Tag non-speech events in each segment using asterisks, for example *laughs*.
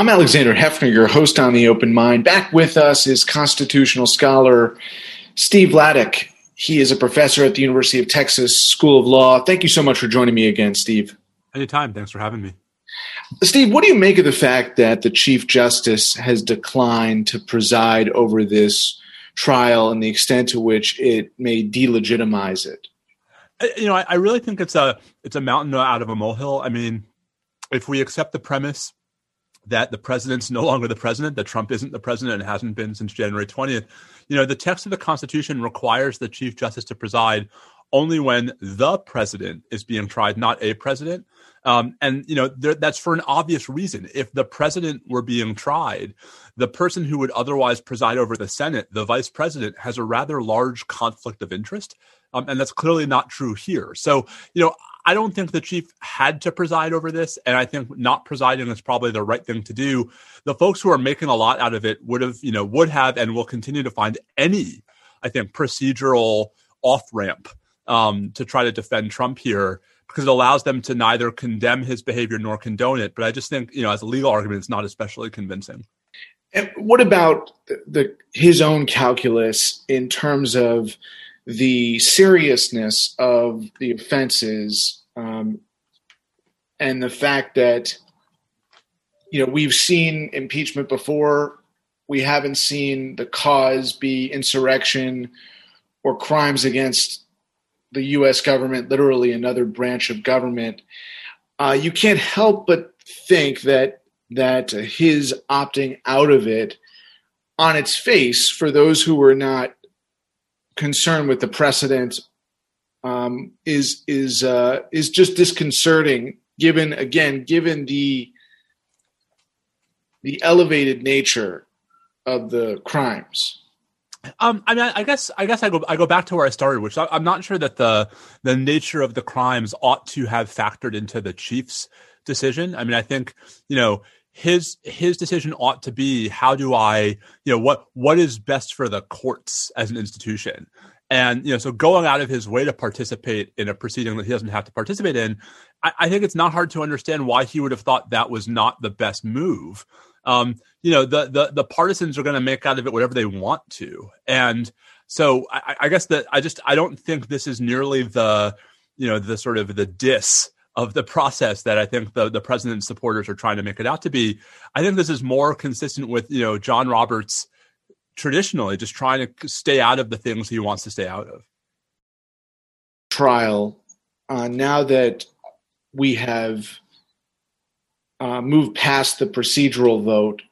I'm Alexander Heffner, your host on The Open Mind. Back with us is constitutional scholar Steve Vladeck. He is a professor at the University of Texas School of Law. Thank you so much for joining me again, Steve. Anytime. Thanks for having me. Steve, what do you make of the fact that the Chief Justice has declined to preside over this trial and the extent to which it may delegitimize it? Uh, you know, I, I really think it's a it's a mountain out of a molehill. I mean, if we accept the premise that the president's no longer the president, that Trump isn't the president and hasn't been since January 20th. You know, the text of the Constitution requires the Chief Justice to preside only when the president is being tried, not a president. Um, and you know there, that's for an obvious reason. If the president were being tried, the person who would otherwise preside over the Senate, the vice president, has a rather large conflict of interest, um, and that's clearly not true here. So you know I don't think the chief had to preside over this, and I think not presiding is probably the right thing to do. The folks who are making a lot out of it would have, you know, would have and will continue to find any, I think, procedural off ramp um, to try to defend Trump here because it allows them to neither condemn his behavior nor condone it. But I just think, you know, as a legal argument, it's not especially convincing. And what about the, his own calculus in terms of the seriousness of the offenses um, and the fact that you know we've seen impeachment before we haven't seen the cause be insurrection or crimes against the US government literally another branch of government uh, you can't help but think that that his opting out of it on its face for those who were not concerned with the precedent um, is is uh, is just disconcerting. Given again, given the the elevated nature of the crimes. Um, I mean, I guess I guess I go I go back to where I started, which I, I'm not sure that the the nature of the crimes ought to have factored into the chief's decision. I mean, I think you know his his decision ought to be how do I you know what what is best for the courts as an institution and you know so going out of his way to participate in a proceeding that he doesn't have to participate in I, I think it's not hard to understand why he would have thought that was not the best move um, you know the the the partisans are going to make out of it whatever they want to and so I, I guess that I just I don't think this is nearly the you know the sort of the diss of the process that I think the, the president's supporters are trying to make it out to be. I think this is more consistent with, you know, John Roberts traditionally just trying to stay out of the things he wants to stay out of. Trial, uh, now that we have uh, moved past the procedural vote,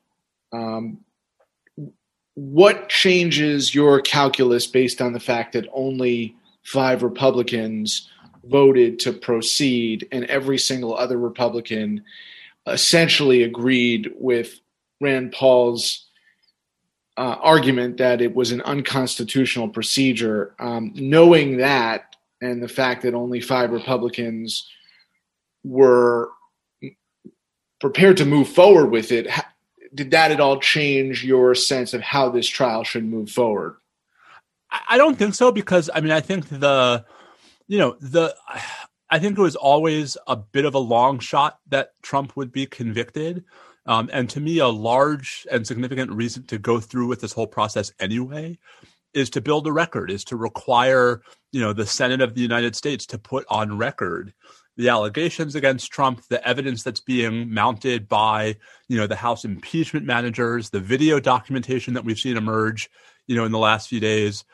um, what changes your calculus based on the fact that only five Republicans voted to proceed, and every single other Republican essentially agreed with Rand Paul's uh, argument that it was an unconstitutional procedure. Um, knowing that, and the fact that only five Republicans were prepared to move forward with it, did that at all change your sense of how this trial should move forward? I don't think so because I mean I think the you know the i think it was always a bit of a long shot that trump would be convicted um, and to me a large and significant reason to go through with this whole process anyway is to build a record is to require you know the senate of the united states to put on record the allegations against trump the evidence that's being mounted by you know the house impeachment managers the video documentation that we've seen emerge you know in the last few days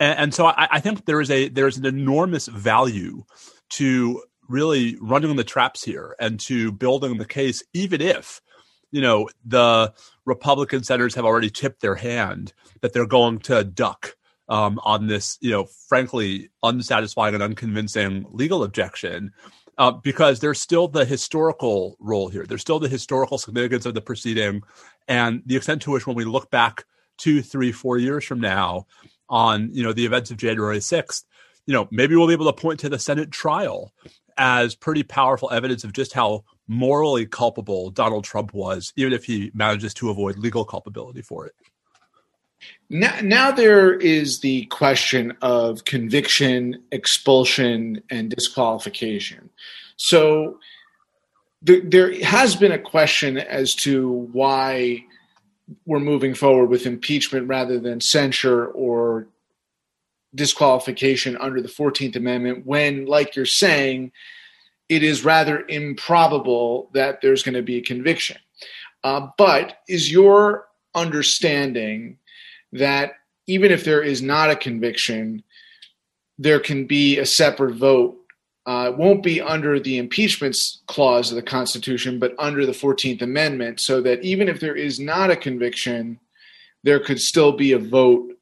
and, and so I, I think there is a there is an enormous value to really running the traps here and to building the case, even if you know the Republican senators have already tipped their hand that they're going to duck um, on this, you know, frankly unsatisfying and unconvincing legal objection. Uh, because there's still the historical role here. There's still the historical significance of the proceeding, and the extent to which, when we look back two, three, four years from now, on you know the events of January 6th, you know maybe we'll be able to point to the Senate trial as pretty powerful evidence of just how morally culpable Donald Trump was, even if he manages to avoid legal culpability for it. Now, now there is the question of conviction, expulsion, and disqualification. So there, there has been a question as to why we're moving forward with impeachment rather than censure or disqualification under the 14th Amendment when, like you're saying, it is rather improbable that there's going to be a conviction. Uh, but is your understanding that even if there is not a conviction, there can be a separate vote. Uh, it won't be under the impeachment clause of the Constitution, but under the 14th Amendment, so that even if there is not a conviction, there could still be a vote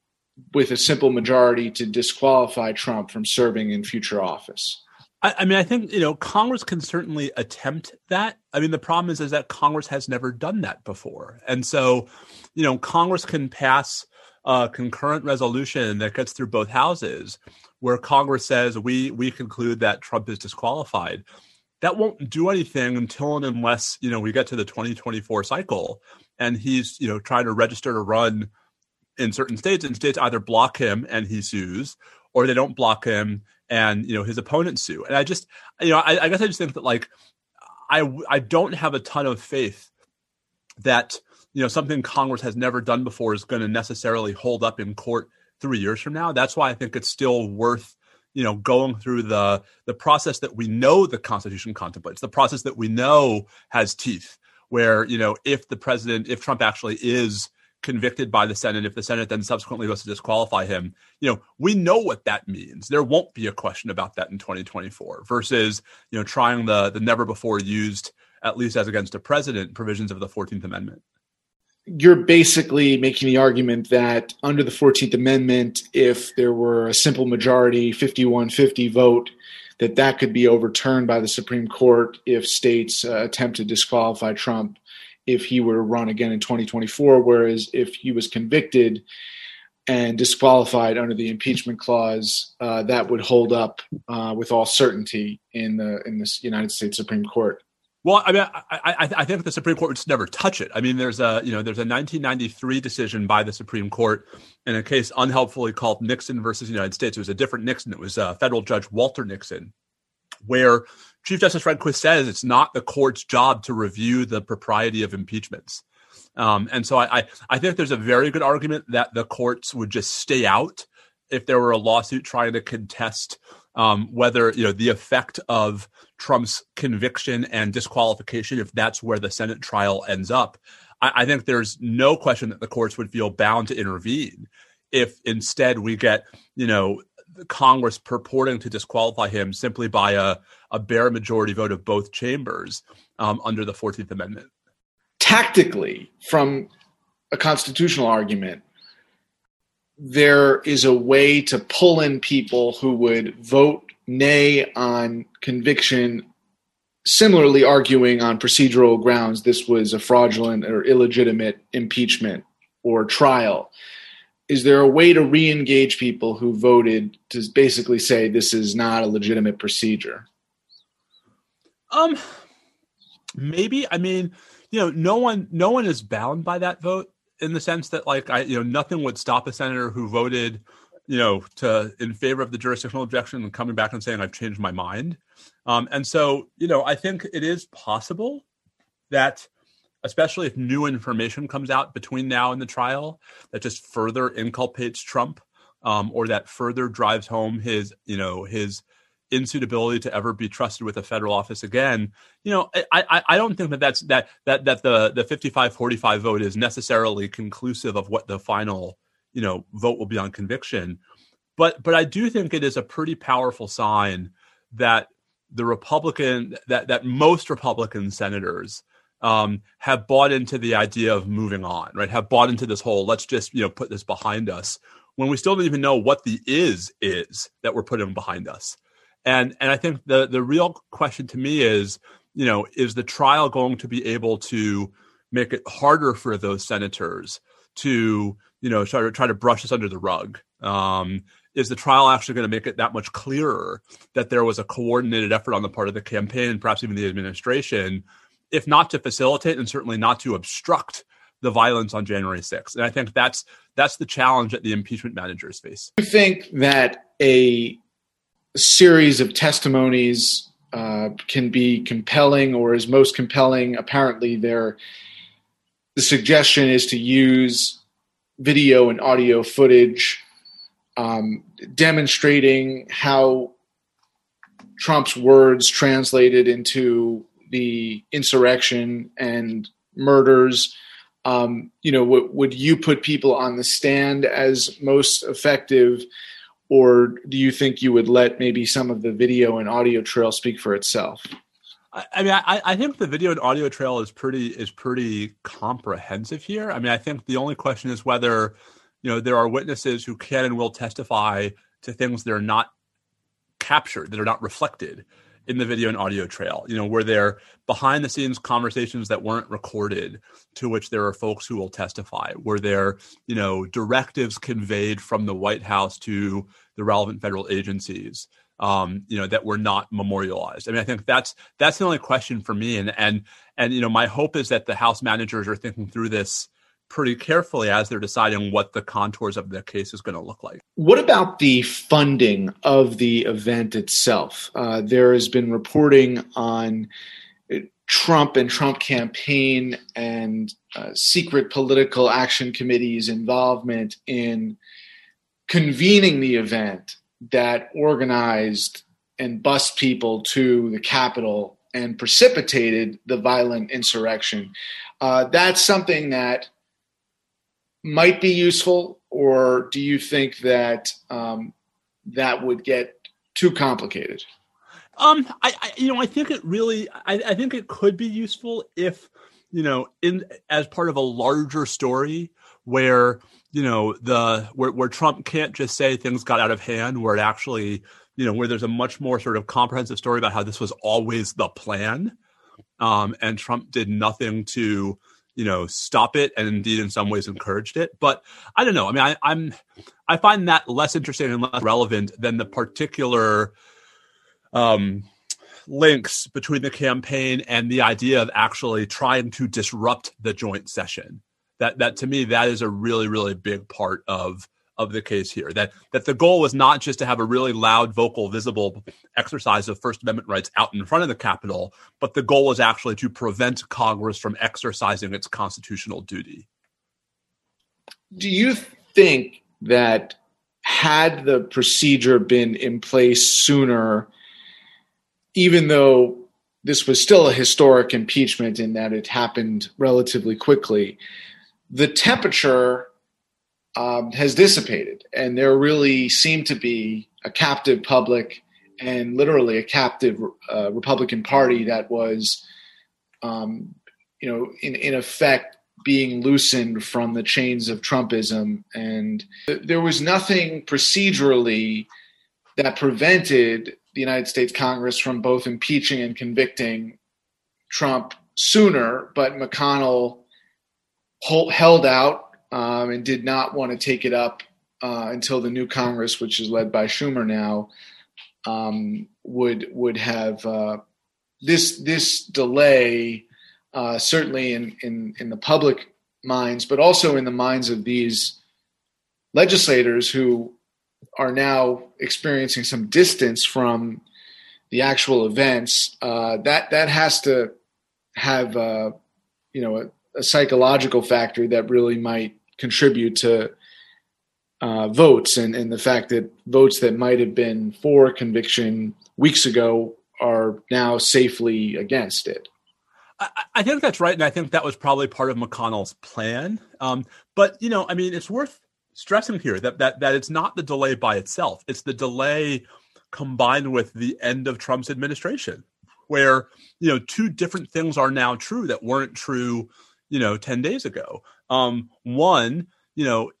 with a simple majority to disqualify Trump from serving in future office. I, I, mean, I think you know Congress can certainly attempt that. I mean, the problem is is that Congress has never done that before, and so you know Congress can pass a concurrent resolution that gets through both houses, where Congress says we we conclude that Trump is disqualified. That won't do anything until and unless you know we get to the 2024 cycle, and he's you know trying to register to run in certain states, and states either block him and he sues, or they don't block him and you know his opponents sue. And I just you know I, I guess I just think that like I I don't have a ton of faith that you know something Congress has never done before is going to necessarily hold up in court three years from now. That's why I think it's still worth you know going through the the process that we know the Constitution contemplates, the process that we know has teeth. Where you know if the president, if Trump actually is convicted by the Senate, if the Senate then subsequently goes to disqualify him, you know, we know what that means. There won't be a question about that in 2024 versus, you know, trying the the never before used, at least as against a president, provisions of the 14th Amendment. You're basically making the argument that under the 14th Amendment, if there were a simple majority, 51-50 vote, that that could be overturned by the Supreme Court if states uh, attempt to disqualify Trump if he were to run again in 2024. Whereas if he was convicted and disqualified under the impeachment clause, uh, that would hold up uh, with all certainty in the in the United States Supreme Court. Well, I mean, I, I, I, think the Supreme Court would just never touch it. I mean, there's a you know there's a 1993 decision by the Supreme Court in a case unhelpfully called Nixon versus the United States. It was a different Nixon. It was uh, federal judge Walter Nixon, where Chief Justice Rehnquist says it's not the court's job to review the propriety of impeachments. Um, and so I, I, I think there's a very good argument that the courts would just stay out if there were a lawsuit trying to contest um, whether you know the effect of Trump's conviction and disqualification, if that's where the Senate trial ends up. I, I think there's no question that the courts would feel bound to intervene if instead we get you know Congress purporting to disqualify him simply by a, a bare majority vote of both chambers um, under the 14th Amendment. Tactically, from a constitutional argument, there is a way to pull in people who would vote nay on conviction, similarly arguing on procedural grounds this was a fraudulent or illegitimate impeachment or trial. Is there a way to re-engage people who voted to basically say this is not a legitimate procedure? Um maybe. I mean you know no one no one is bound by that vote in the sense that like i you know nothing would stop a senator who voted you know to in favor of the jurisdictional objection and coming back and saying i've changed my mind. Um and so you know i think it is possible that especially if new information comes out between now and the trial that just further inculpates Trump um, or that further drives home his, you know, his insuitability to ever be trusted with a federal office again. You know, I, I, I don't think that that's that that that the the 55-45 vote is necessarily conclusive of what the final you know vote will be on conviction. But but I do think it is a pretty powerful sign that the Republican that that most Republican senators um, have bought into the idea of moving on, right? Have bought into this whole let's just you know put this behind us when we still don't even know what the is is that we're putting behind us. And and I think the the real question to me is, you know, is the trial going to be able to make it harder for those senators to you know try to try to brush this under the rug? Um, is the trial actually going to make it that much clearer that there was a coordinated effort on the part of the campaign perhaps even the administration if not to facilitate and certainly not to obstruct the violence on January 6th. And I think that's that's the challenge that the impeachment managers face. You think that a series of testimonies uh, can be compelling or is most compelling. Apparently, there the suggestion is to use video and audio footage um, demonstrating how Trump's words translated into the insurrection and murders. Um, you know, w- would you put people on the stand as most effective, or do you think you would let maybe some of the video and audio trail speak for itself? I mean, I, I think the video and audio trail is pretty is pretty comprehensive here. I mean, I think the only question is whether you know there are witnesses who can and will testify to things that are not captured, that are not reflected in the video and audio trail. You know, where there behind the scenes conversations that weren't recorded, to which there are folks who will testify. Were there, you know, directives conveyed from the White House to the relevant federal agencies? Um, you know that were not memorialized. I mean, I think that's that's the only question for me. And and and you know, my hope is that the House managers are thinking through this pretty carefully as they're deciding what the contours of the case is going to look like. What about the funding of the event itself? Uh, there has been reporting on Trump and Trump campaign and uh, secret political action committees' involvement in convening the event that organized and bussed people to the Capitol and precipitated the violent insurrection. Uh, that's something that might be useful, or do you think that um, that would get too complicated? Um, I, I, you know, I think it really, I, I think it could be useful if, you know, in as part of a larger story where you know the where, where Trump can't just say things got out of hand, where it actually, you know, where there's a much more sort of comprehensive story about how this was always the plan, um, and Trump did nothing to you know stop it and indeed in some ways encouraged it. But i don't know. I mean I, i'm i find that less interesting and less relevant than the particular um links between the campaign and the idea of actually trying to disrupt the joint session. That that to me that is a really really big part of of the case here. That that the goal was not just to have a really loud, vocal, visible exercise of First Amendment rights out in front of the Capitol, but the goal was actually to prevent Congress from exercising its constitutional duty. Do you think that had the procedure been in place sooner, even though this was still a historic impeachment in that it happened relatively quickly, the temperature um, has dissipated, and there really seemed to be a captive public and literally a captive uh, Republican Party that was, um, you know, in in effect being loosened from the chains of Trumpism, and there was nothing procedurally that prevented the United States Congress from both impeaching and convicting Trump sooner, but McConnell held out um, and did not want to take it up uh, until the new Congress, which is led by Schumer now, um, would would have uh, this this delay uh, certainly in, in in the public minds, but also in the minds of these legislators who are now experiencing some distance from the actual events. Uh, that that has to have uh, you know a, a psychological factor that really might contribute to uh, votes and, and the fact that votes that might have been for conviction weeks ago are now safely against it. I, I think that's right, and I think that was probably part of McConnell's plan. Um, but you know, I mean, it's worth stressing here that that that it's not the delay by itself; it's the delay combined with the end of Trump's administration, where you know two different things are now true that weren't true you know 10 days ago. Um, one you know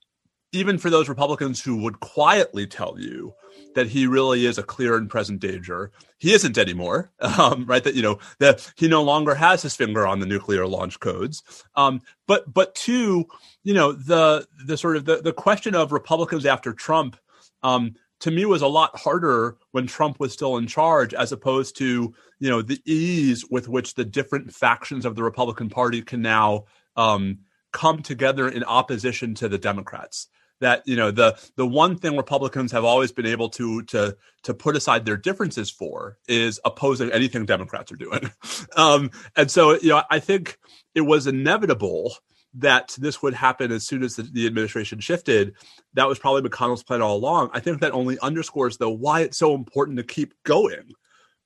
even for those republicans who would quietly tell you that he really is a clear and present danger he isn't anymore. *laughs* Um, right that you know that he no longer has his finger on the nuclear launch codes. Um, but but two you know the the sort of the, the question of republicans after trump um, to me was a lot harder when Trump was still in charge, as opposed to you know the ease with which the different factions of the Republican Party can now um, come together in opposition to the Democrats. that you know the the one thing Republicans have always been able to to to put aside their differences for is opposing anything Democrats are doing, *laughs* um, and so you know I think it was inevitable that this would happen as soon as the, the, administration shifted. That was probably McConnell's plan all along. I think that only underscores though why it's so important to keep going,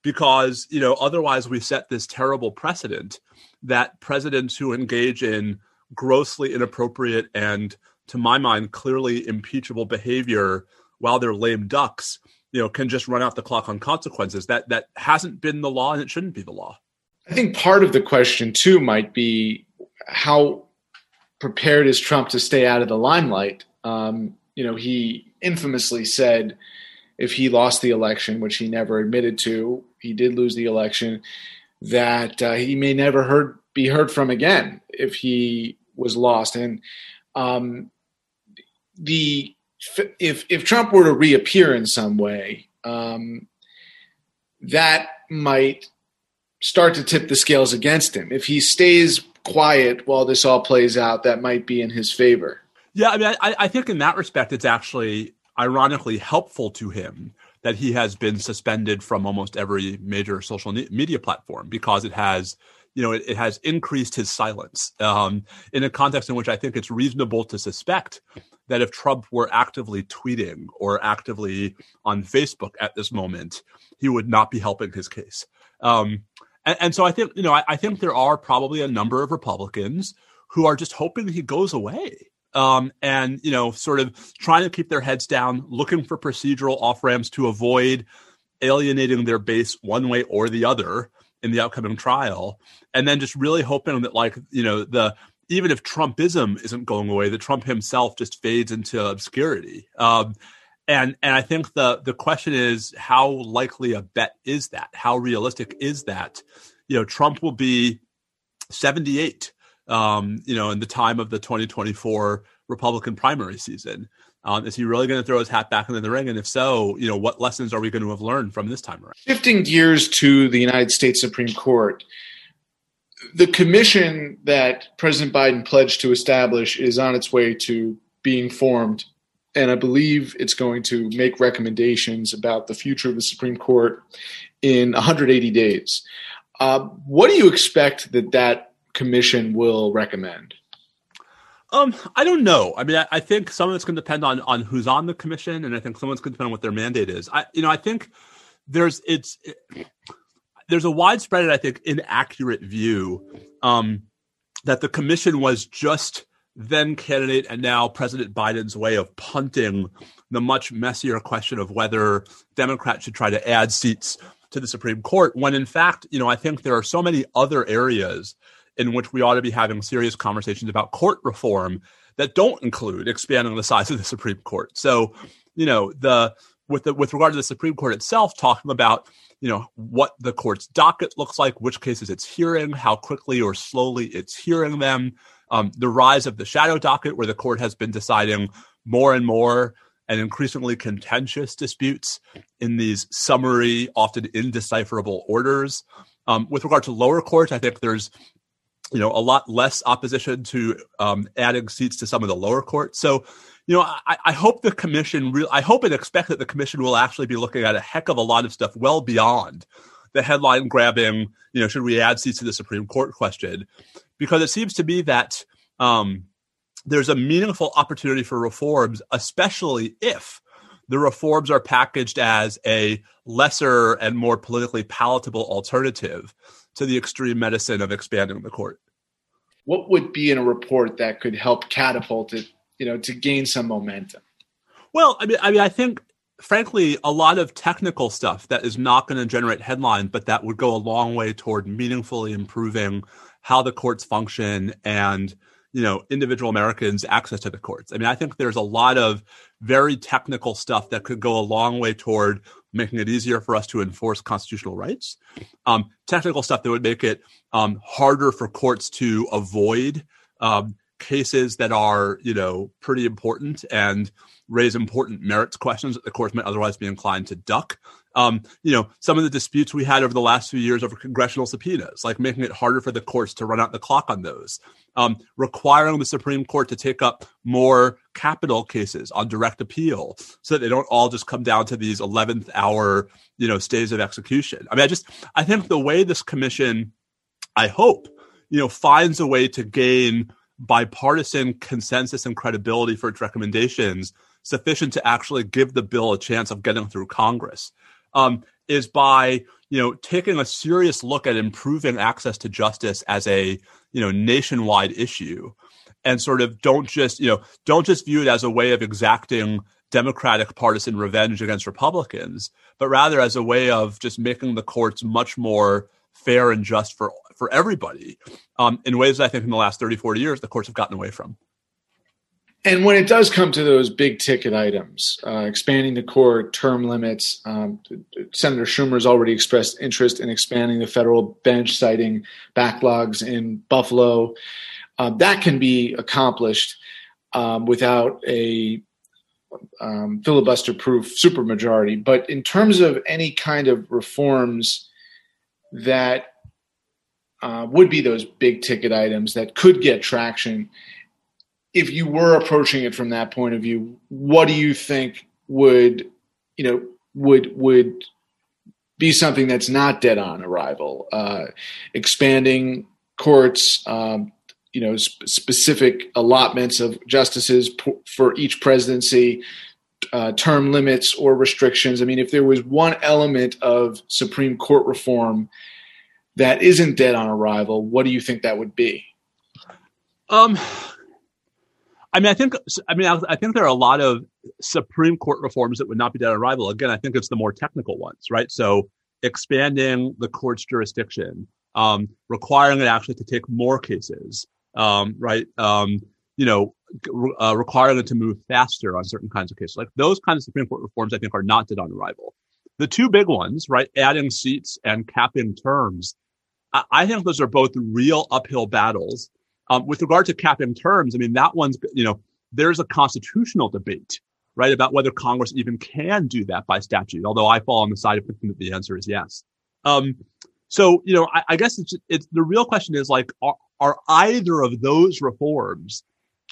because you know otherwise we set this terrible precedent that presidents who engage in grossly inappropriate and to my mind clearly impeachable behavior while they're lame ducks you know can just run out the clock on consequences that that hasn't been the law and it shouldn't be the law i think part of the question too might be how prepared as trump to stay out of the limelight um, you know he infamously said if he lost the election which he never admitted to he did lose the election that uh, he may never heard be heard from again if he was lost. And um, the if if Trump were to reappear in some way, um, that might start to tip the scales against him. If he stays quiet while this all plays out, that might be in his favor. Yeah, I mean, I, I think in that respect, it's actually ironically helpful to him that he has been suspended from almost every major social media platform because it has you know, it, it has increased his silence um, in a context in which I think it's reasonable to suspect that if Trump were actively tweeting or actively on Facebook at this moment, he would not be helping his case. Um, and, and, so I think, you know, I, I, think there are probably a number of Republicans who are just hoping he goes away. Um, and you know, sort of trying to keep their heads down, looking for procedural off ramps to avoid alienating their base one way or the other in the upcoming trial, and then just really hoping that like you know the even if Trumpism isn't going away, the Trump himself just fades into obscurity. Um, and and I think the the question is how likely a bet is that? How realistic is that? You know, Trump will be 78. Um, you know, in the time of the 2024 Republican primary season. Um, is he really going to throw his hat back into the ring? And if so, you know, what lessons are we going to have learned from this time around? Shifting gears to the United States Supreme Court, the commission that President Biden pledged to establish is on its way to being formed. And I believe it's going to make recommendations about the future of the Supreme Court in 180 days. Uh, what do you expect that that commission will recommend? Um, I don't know. I mean, I, I think some of it's going to depend on on who's on the commission, and I think some of it's going to depend on what their mandate is. I, you know, I think there's it's it, there's a widespread, I think, inaccurate view um, that the commission was just then candidate and now President Biden's way of punting the much messier question of whether Democrats should try to add seats to the Supreme Court. When in fact, you know, I think there are so many other areas in which we ought to be having serious conversations about court reform that don't include expanding the size of the Supreme Court. So, you know, the with the with regard to the Supreme Court itself, talking about you know what the court's docket looks like, which cases it's hearing, how quickly or slowly it's hearing them, um, the rise of the shadow docket, where the court has been deciding more and more and increasingly contentious disputes in these summary, often indecipherable orders. Um, with regard to lower courts, I think there's you know, a lot less opposition to um, adding seats to some of the lower courts. So, you know, I, I hope the commission, re- I hope and expect that the commission will actually be looking at a heck of a lot of stuff well beyond the headline grabbing, you know, should we add seats to the Supreme Court question? Because it seems to be that um, there's a meaningful opportunity for reforms, especially if the reforms are packaged as a lesser and more politically palatable alternative to the extreme medicine of expanding the court. What would be in a report that could help catapult it, you know, to gain some momentum? Well, I mean, I mean, I think, frankly, a lot of technical stuff that is not going to generate headlines, but that would go a long way toward meaningfully improving how the courts function and you know individual Americans access to the courts. I mean, I think there's a lot of very technical stuff that could go a long way toward making it easier for us to enforce constitutional rights. Um, technical stuff that would make it um, harder for courts to avoid um, cases that are you know pretty important and raise important merits questions that the courts might otherwise be inclined to duck. Um, you know, some of the disputes we had over the last few years over congressional subpoenas, like making it harder for the courts to run out the clock on those, um, requiring the Supreme Court to take up more capital cases on direct appeal, so that they don't all just come down to these eleventh hour, you know, stays of execution. I mean, I just I think the way this commission, I hope, you know, finds a way to gain bipartisan consensus and credibility for its recommendations sufficient to actually give the bill a chance of getting through Congress um, is by you know taking a serious look at improving access to justice as a you know nationwide issue and sort of don't just you know don't just view it as a way of exacting democratic partisan revenge against republicans but rather as a way of just making the courts much more fair and just for for everybody um, in ways that i think in the last 30 40 years the courts have gotten away from and when it does come to those big ticket items, uh, expanding the court term limits, um, Senator Schumer has already expressed interest in expanding the federal bench, citing backlogs in Buffalo. Uh, that can be accomplished um, without a um, filibuster-proof supermajority. But in terms of any kind of reforms that uh, would be those big ticket items that could get traction if you were approaching it from that point of view, what do you think would, you know, would would be something that's not dead on arrival? Uh, expanding courts, um, you know, sp- specific allotments of justices p- for each presidency, uh, term limits or restrictions. I mean, if there was one element of Supreme Court reform that isn't dead on arrival, what do you think that would be? Um, I mean, I think, I mean, I think there are a lot of Supreme Court reforms that would not be done on arrival. Again, I think it's the more technical ones, right? So expanding the court's jurisdiction, um, requiring it actually to take more cases, um, right? Um, you know, uh, requiring it to move faster on certain kinds of cases. Like those kinds of Supreme Court reforms, I think, are not done on arrival. The two big ones, right? Adding seats and capping terms. I, I think those are both real uphill battles um, with regard to cap and terms, I mean, that one's, you know, there's a constitutional debate, right, about whether Congress even can do that by statute, although I fall on the side of thinking that the answer is yes. Um, so, you know, I, I guess it's, it's, the real question is like, are, are either of those reforms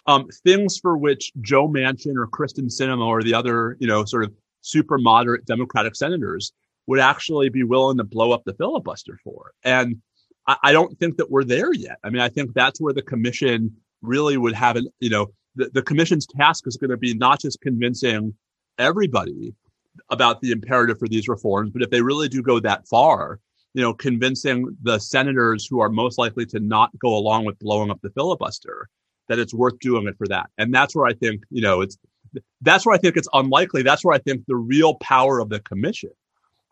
um, things for which Joe Manchin or Kyrsten Sinema or the other, you know, sort of super moderate Democratic senators would actually be willing to blow up the filibuster for? And I, I don't think that we're there yet. I mean, I think that's where the commission really would have an, you know, the, the commission's task is going to be not just convincing everybody about the imperative for these reforms, but if they really do go that far, you know, convincing the senators who are most likely to not go along with blowing up the filibuster that it's worth doing it for that. And that's where I think, you know, it's that's where I think it's unlikely. That's where I think the real power of the commission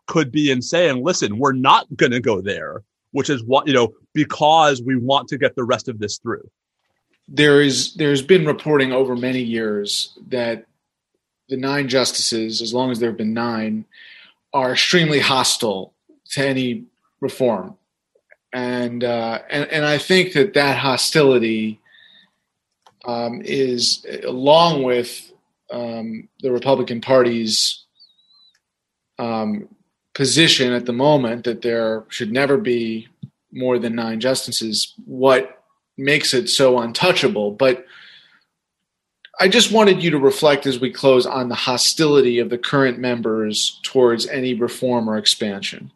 could be in saying, listen, we're not going to go there which is what you know because we want to get the rest of this through. There is there's been reporting over many years that the nine justices as long as there have been nine are extremely hostile to any reform. And uh, and and I think that that hostility um, is along with um, the Republican Party's um, position at the moment that there should never be more than nine justices, what makes it so untouchable. But I just wanted you to reflect as we close on the hostility of the current members towards any reform or expansion.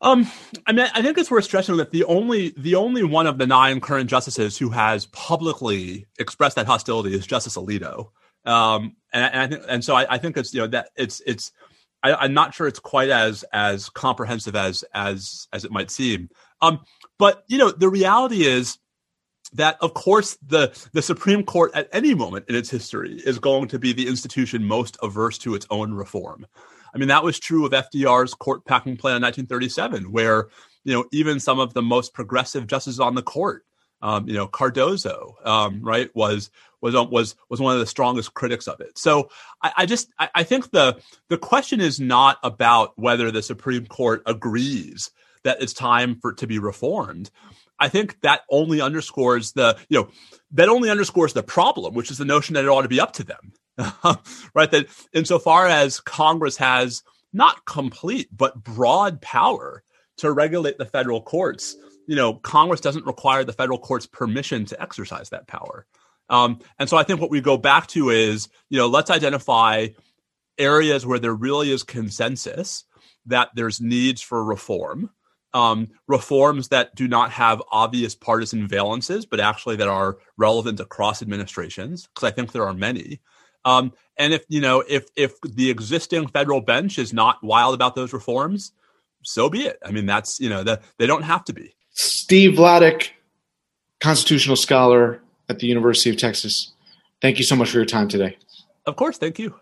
Um, I mean, I think it's worth stressing that the only the only one of the nine current justices who has publicly expressed that hostility is Justice Alito. Um, and, and I think, and so I, I think it's you know that it's it's I, am not sure it's quite as as comprehensive as as as it might seem. Um, but you know, the reality is that, of course, the the Supreme Court at any moment in its history is going to be the institution most averse to its own reform. I mean, that was true of FDR's court packing plan in 1937, where you know even some of the most progressive justices on the court um, you know, Cardozo, um, right, was was was was one of the strongest critics of it. So I, I just I, I, think the the question is not about whether the Supreme Court agrees that it's time for to be reformed. I think that only underscores the, you know, that only underscores the problem, which is the notion that it ought to be up to them. *laughs* right? That insofar as Congress has not complete, but broad power to regulate the federal courts, you know, Congress doesn't require the federal court's permission to exercise that power. Um, and so I think what we go back to is, you know, let's identify areas where there really is consensus that there's needs for reform, um, reforms that do not have obvious partisan valences, but actually that are relevant across administrations, because I think there are many. Um, and if you know if if the existing federal bench is not wild about those reforms, so be it. I mean, that's you know the, they don't have to be. Steve Vladeck, constitutional scholar at the University of Texas. Thank you so much for your time today. Of course, thank you.